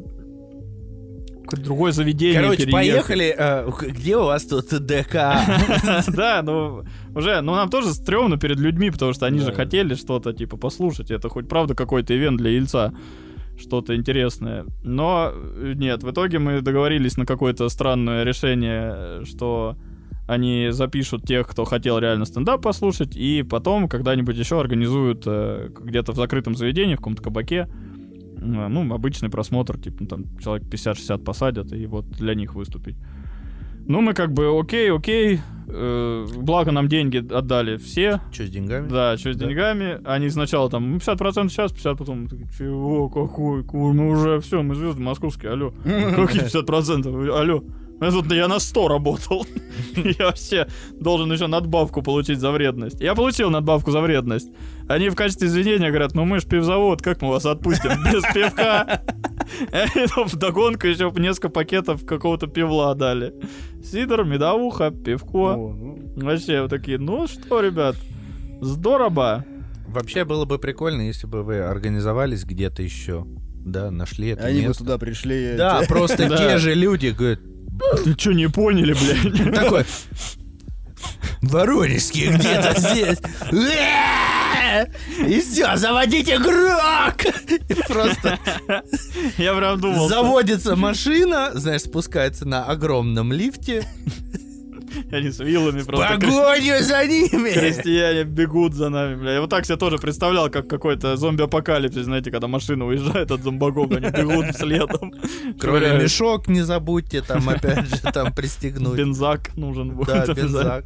другое заведение Короче, переехать. поехали. э, Где у вас тут ДК? (laughs) Да, ну уже, ну нам тоже стрёмно перед людьми, потому что они же хотели что-то типа послушать. Это хоть правда какой-то ивент для Ельца, что-то интересное. Но э, нет, в итоге мы договорились на какое-то странное решение, что они запишут тех, кто хотел реально стендап послушать, и потом когда-нибудь еще организуют э, где-то в закрытом заведении, в каком-то кабаке, ну, обычный просмотр, типа, ну, там, человек 50-60 посадят, и вот для них выступить. Ну, мы как бы, окей, окей, э, благо нам деньги отдали все, Что с деньгами? да, что с Да. деньгами, они сначала там ну, 50% сейчас, 50% потом, чего, какой, кур, мы уже, все, мы звезды московские, алло, (laughs) какие 50%, алло, я, тут, я на 100 работал. (laughs) Я вообще должен еще надбавку получить за вредность. Я получил надбавку за вредность. Они в качестве извинения говорят, ну мы ж пивзавод, как мы вас отпустим (laughs) без пивка? (laughs) В догонку еще несколько пакетов какого-то пивла дали. Сидор, медовуха, пивко. О, ну, Вообще вот такие, ну что, ребят, здорово. Вообще было бы прикольно, если бы вы организовались где-то еще. Да, нашли это Они бы место. туда пришли. Да, просто Да. те же люди говорят, Ты что, не поняли, блядь? (laughs) такой, Воронежский где-то (laughs) здесь. И все, заводите игрок! И просто Я прям думал, заводится машина, знаешь, спускается на огромном лифте. Они с вилами просто Погоню за ними! крестьяне бегут за нами, бля. Я вот так себе тоже представлял, как какой-то зомби-апокалипсис, знаете, когда машина уезжает от зомбаков, они бегут следом. Кроме мешок не забудьте там опять же там пристегнуть. Бензак нужен будет. Да, бензак.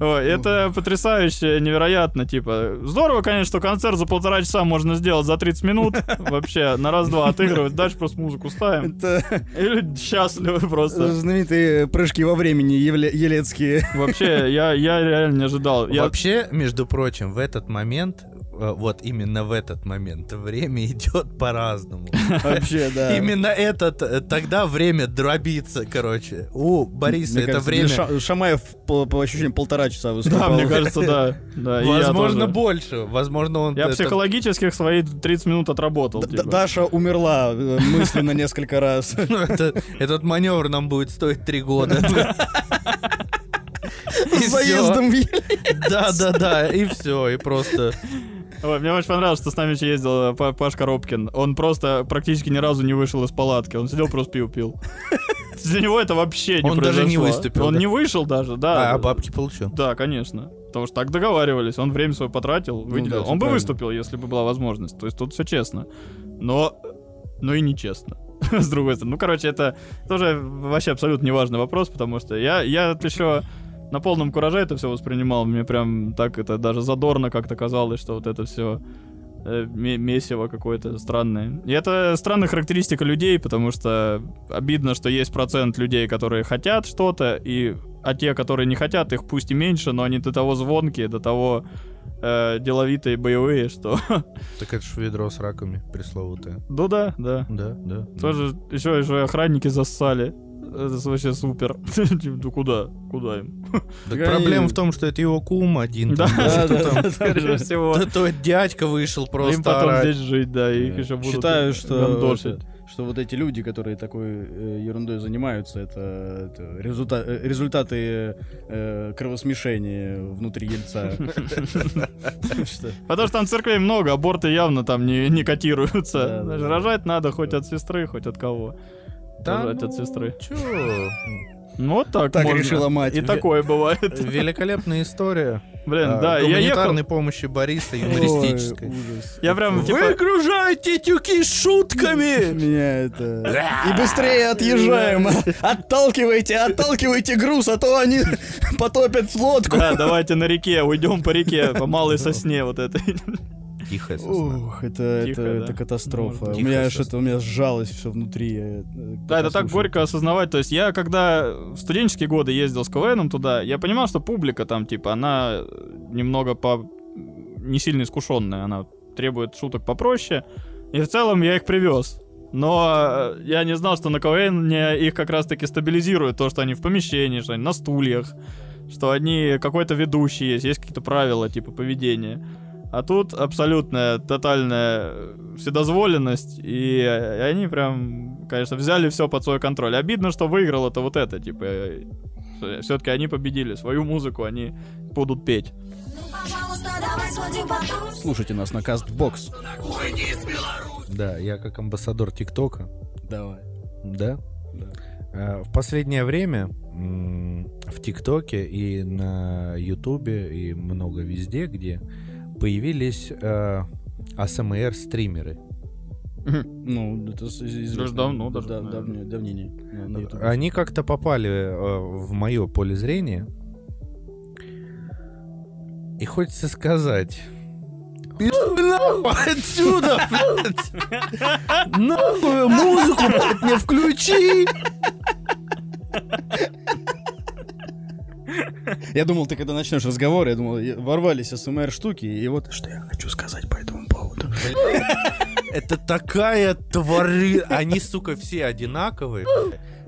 Ой, это потрясающе, невероятно, типа. Здорово, конечно, что концерт за полтора часа можно сделать за 30 минут. (laughs) Вообще, на раз-два отыгрывать, дальше просто музыку ставим. Это И люди счастливы просто. знаменитые прыжки во времени евле- елецкие. Вообще, я, я реально не ожидал. Я, Вообще, между прочим, в этот момент, вот именно в этот момент, время идет по-разному. Вообще, (laughs) да. Именно этот, э, тогда время дробится, короче. У Бориса это время, Ша- Шамаев, по, ощущениям, полтора часа да, выступал. мне кажется, да. да возможно, больше. Возможно, он... Я психологических свои 30 минут отработал. Типа. Даша умерла э, мысленно несколько раз. (laughs) Ну, это- этот маневр нам будет стоить три года. (laughs) И С заездом в. Да, да, да, и все, и просто. Ой, мне очень понравилось, что с нами еще ездил э, Па- Паш Коробкин. Он просто практически ни разу не вышел из палатки. Он сидел, просто пиво пил. (laughs) Для него это вообще не Он даже не произошло. выступил, Он да? не вышел даже, да. А бабки получил. Да, конечно. Потому что так договаривались. Он время свое потратил, выделил. Ну да, он бы правильно. выступил, если бы была возможность. То есть тут все честно. Но, но и нечестно. (laughs) С другой стороны. Ну, короче, это тоже вообще абсолютно неважный вопрос, потому что я, я еще на полном кураже это все воспринимал. Мне прям так это даже задорно как-то казалось, что вот это все месиво какое-то странное. И это странная характеристика людей, потому что обидно, что есть процент людей, которые хотят что-то, и а те, которые не хотят, их пусть и меньше, но они до того звонкие, до того э, деловитые, боевые, что... (laughs) Так это ж ведро с раками пресловутое. ну да, да. Да, да. да. Тоже еще, еще охранники зассали. Это вообще супер. (laughs) Ну куда? Куда им? (laughs) Проблема в том, что это его кум один. Да, Да, Скорее всего. Тот дядька вышел Им просто потом орать. здесь жить, да, и их еще будут Считаю, что, это- что вот эти люди, которые такой э, ерундой занимаются, это, это результа- э, результаты э, кровосмешения внутри Ельца. (laughs) Потому что там церквей много, аборты явно там не, не котируются. Рожать надо хоть от сестры, хоть от кого. Да Рожать от ну, сестры. чё? Ну вот так Так можно. решила мать. И такое бывает. Великолепная история. Блин, а, да, я ехал... Гуманитарной помощи Бориса Ой, юмористической. Я прям, типа... Выгружайте тюки с шутками! (laughs) Меня это... И быстрее отъезжаем. Отталкивайте, отталкивайте груз, а то они (laughs) потопят лодку. Да, давайте на реке, уйдем по реке, по малой сосне вот этой. Тихая сосна. Ух, это, Тихо, это, да. это катастрофа. Можно. У меня аж это, у меня сжалось все внутри. я, э, Да, это так горько осознавать. То есть я, когда в студенческие годы ездил с КВНом туда, я понимал, что публика там, типа, она немного по... не сильно искушенная, она требует шуток попроще. И в целом я их привез. Но э, я не знал, что на КВН их как раз-таки стабилизирует то, что они в помещении, что они на стульях, что они какой-то ведущий есть, есть какие-то правила, типа, поведения. А тут абсолютная, тотальная вседозволенность, и э, они прям, конечно, взяли все под свой контроль. Обидно, что выиграл это вот это, типа, все-таки они победили, свою музыку они будут петь. Ну. Слушайте нас на Castbox. Да, я как амбассадор ТикТока. Давай. Да? Да. А, В последнее время в ТикТоке и на Ютубе и много везде, где появились э, АСМР-стримеры. Ну, это с- известно. Даже давно Да, даже, да, давнее- давнение. на- на Ютубе. Они как-то попали э, в мое поле зрения. И хочется сказать... «Пиздуй нахуй отсюда, (laughs) блядь! Нахуй музыку, блядь, мне включи! Я думал, ты когда начнешь разговор, я думал, ворвались СМР штуки, и вот что я хочу сказать по этому поводу. Это такая твари... Они, сука, все одинаковые.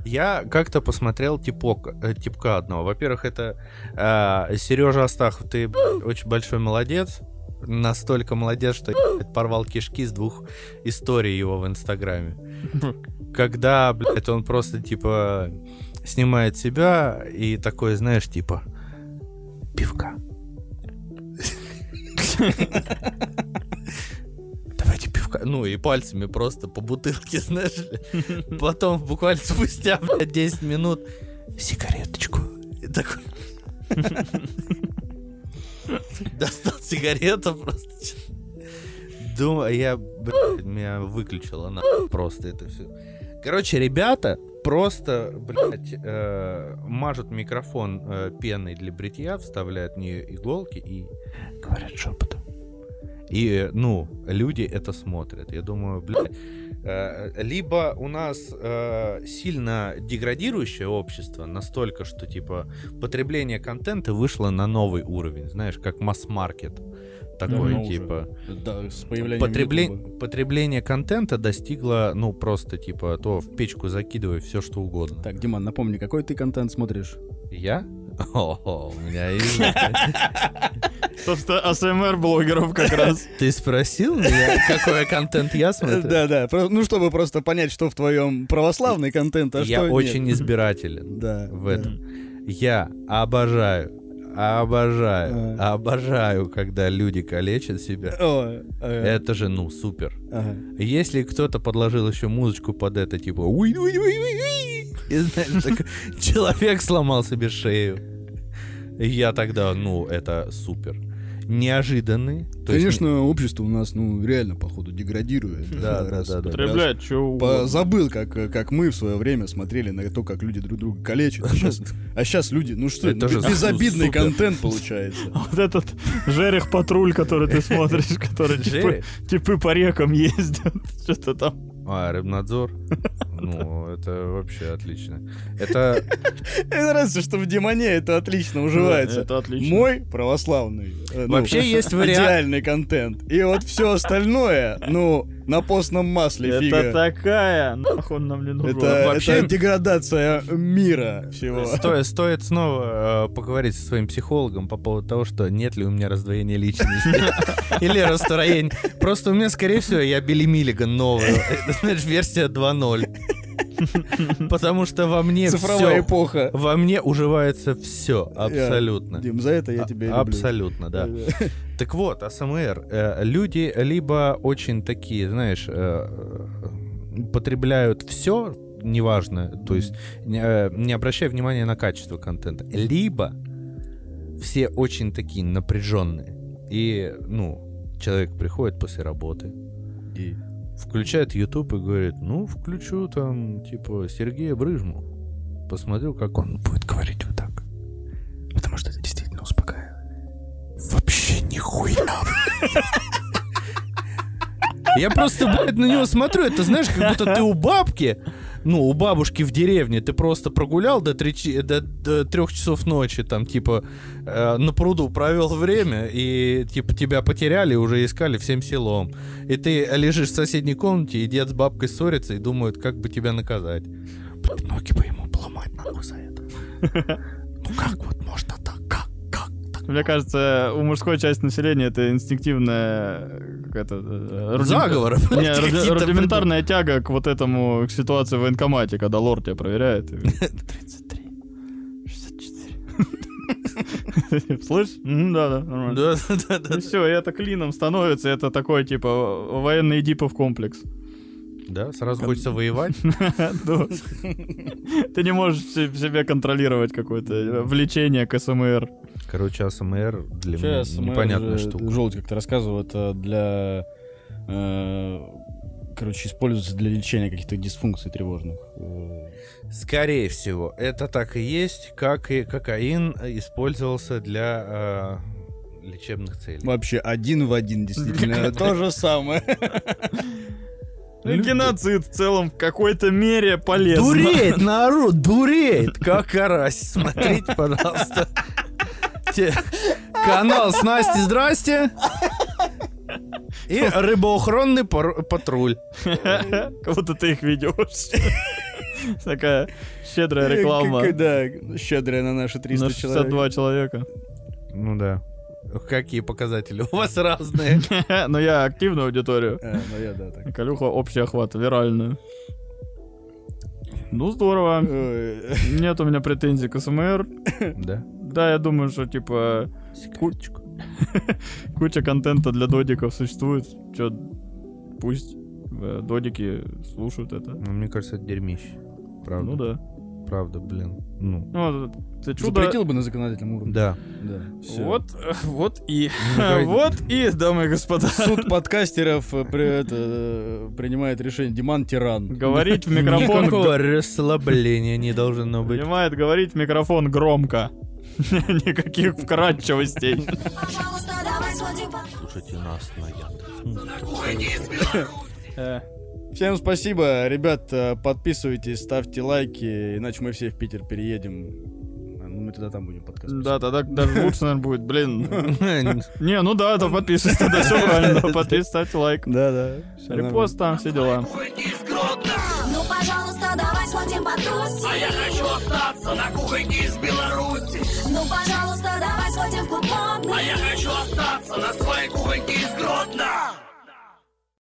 Я как-то посмотрел типок, э, типка одного. Во-первых, это Сережа Астахов, ты очень большой молодец. Настолько молодец, что блядь, порвал кишки с двух историй его в Инстаграме. Когда, блядь, он просто, типа, снимает себя и такой, знаешь, типа, пивка. Давайте пивка. Ну и пальцами просто по бутылке, знаешь. Потом буквально спустя, блядь, 10 минут сигареточку. И такой... Достал сигарету просто. Думаю, я, блядь, меня выключило на просто это все. Короче, ребята просто, блядь, э, мажут микрофон э, пеной для бритья, вставляют в нее иголки и говорят шепотом. И, ну, люди это смотрят. Я думаю, блядь, э, либо у нас э, сильно деградирующее общество, настолько, что, типа, потребление контента вышло на новый уровень, знаешь, как масс-маркет. Такой, Давно уже. типа... Да, с появлением Потребле-. Потребление контента достигло, ну, просто, типа, то в печку закидывай все, что угодно. Так, Диман, напомни, какой ты контент смотришь? Я? О, у меня есть... Собственно, АСМР-блогеров как раз. (laughs) Ты спросил меня, какой контент я смотрю? Да, да. Ну, чтобы просто понять, что в твоем православный контент, а Я что очень нет. избирателен Да. в этом. Я обожаю, обожаю, А. обожаю, когда люди калечат себя. О, ага, Это же, ну, супер. ага. Если кто-то подложил еще музычку под это, типа и знаешь, так, (laughs) человек сломал себе шею. Я тогда, ну, это супер. Неожиданный. то есть Конечно, общество у нас, ну, реально, походу, деградирует. Да, да, Раз- да. Потребляет, что По- Забыл, как, как мы в свое время смотрели на то, как люди друг друга калечат. А сейчас, люди, ну что, Это ну, же безобидный супер. контент получается. (laughs) Вот этот Жерех патруль, который ты (laughs) смотришь, который типы, типы по рекам ездят. (laughs) Что-то там. А, рыбнадзор? Ну, это вообще отлично. Это Мне нравится, что в Демоне это отлично уживается. Это отлично. Мой православный. э, ну, Вообще есть вариант- Идеальный контент. И вот все остальное, ну, на постном масле Это фига. такая, нахуй нам не нужен. Это, Вообще- это деградация мира всего. Сто- стоит снова э, поговорить со своим психологом по поводу того, что нет ли у меня раздвоения личности. (laughs) Или расстроение. Просто у меня, скорее всего, я Билли Миллиган новый. Это, знаешь, версия 2.0. Потому что во мне Цифровая все... эпоха. Во мне уживается все, абсолютно. Дим, за это я тебя и люблю. Абсолютно, да. (laughs) Так вот, АСМР. э, люди либо очень такие, знаешь, э, потребляют все, неважно, то есть э, не обращая внимания на качество контента, либо все очень такие напряженные. И, ну, человек приходит после работы, И включает YouTube и говорит, ну, включу там, типа, Сергея Брыжму. Посмотрю, как он будет говорить вот так. Потому что это действительно успокаивает. Вообще нихуя. Я просто, блядь, на него смотрю, это знаешь, как будто ты у бабки, ну, у бабушки в деревне, ты просто прогулял до, треч- до, до трех часов ночи, там, типа, э, на пруду провел время, и, типа, тебя потеряли, уже искали всем селом. И ты лежишь в соседней комнате, и дед с бабкой ссорятся и думают, как бы тебя наказать. Ноги бы ему поломать нахуй за это. (laughs) Ну как вот можно Мне кажется, у мужской части населения это инстинктивная э, как это, э, рудим- Заговоры, Не, руди- рудиментарная тяга к вот этому, к ситуации в военкомате, когда лорд тебя проверяет. и- 33. 64. Слышь? Да-да, нормально. Да, да, да, И все, это клином становится, это такой, типа, военный дипов комплекс. Да, сразу хочется воевать. (laughs) Ты не можешь в себе контролировать какое-то влечение к СМР. Короче, АСМР для меня непонятная штука. Желтый как-то рассказывал, это для... э, Короче, используется для лечения каких-то дисфункций тревожных. Э, Скорее всего, это так и есть, как и кокаин использовался для э, лечебных целей. Вообще один в один, действительно. (laughs) То же самое. (laughs) Ну, Геноцид в целом в какой-то мере полезно. Дуреет (laughs) народ, дуреет, как карась. Смотрите, пожалуйста. Те- Канал с Настей, здрасте. И рыбоохранный пар- патруль. (laughs) Как будто ты их ведешь. (laughs) Такая щедрая реклама. Как- Да, щедрая на наши 300 На человек. 62 человека. Ну да. Какие показатели у вас разные. (laughs) Но я активную аудиторию. А, ну я, да, так. Калюха общий охват, виральную. Ну, здорово. Нет у меня претензий к СМР. Да. Да, я думаю, что, типа, Секундочку. (laughs) куча контента для додиков существует. Чё, пусть э, додики слушают это. Ну, мне кажется, это дерьмище. Правда. Ну да. Правда, блин. Ну. Ну, ты чудо... Запретил бы на законодательном уровне. Да. Да. всё. Вот, (laughs) вот и... Ну. (laughs) Вот и, дамы и господа. Суд подкастеров э, при- это, э, принимает решение. Диман тиран. (laughs) Говорить в микрофон... Никакого расслабления не должно быть. Понимает, говорить в микрофон громко. Никаких вкрадчивостей. Под... Слушайте нас на Э, Всем спасибо, ребят, э, подписывайтесь, ставьте лайки, иначе мы все в Питер переедем. Ну, Мы тогда там будем подкаст. Да, тогда даже лучше, наверное, будет. Блин. (laughs) Не, ну да, то подписывайтесь, тогда все правильно. Подписывайтесь, ставьте лайк. Да, да. Репост там, все дела. Ну, пожалуйста, давай сводим потусим. А я хочу остаться на кухоньке из Беларуси. Ну, пожалуйста, давай сводим в клуб. А я хочу остаться на своей кухоньке из Гродно.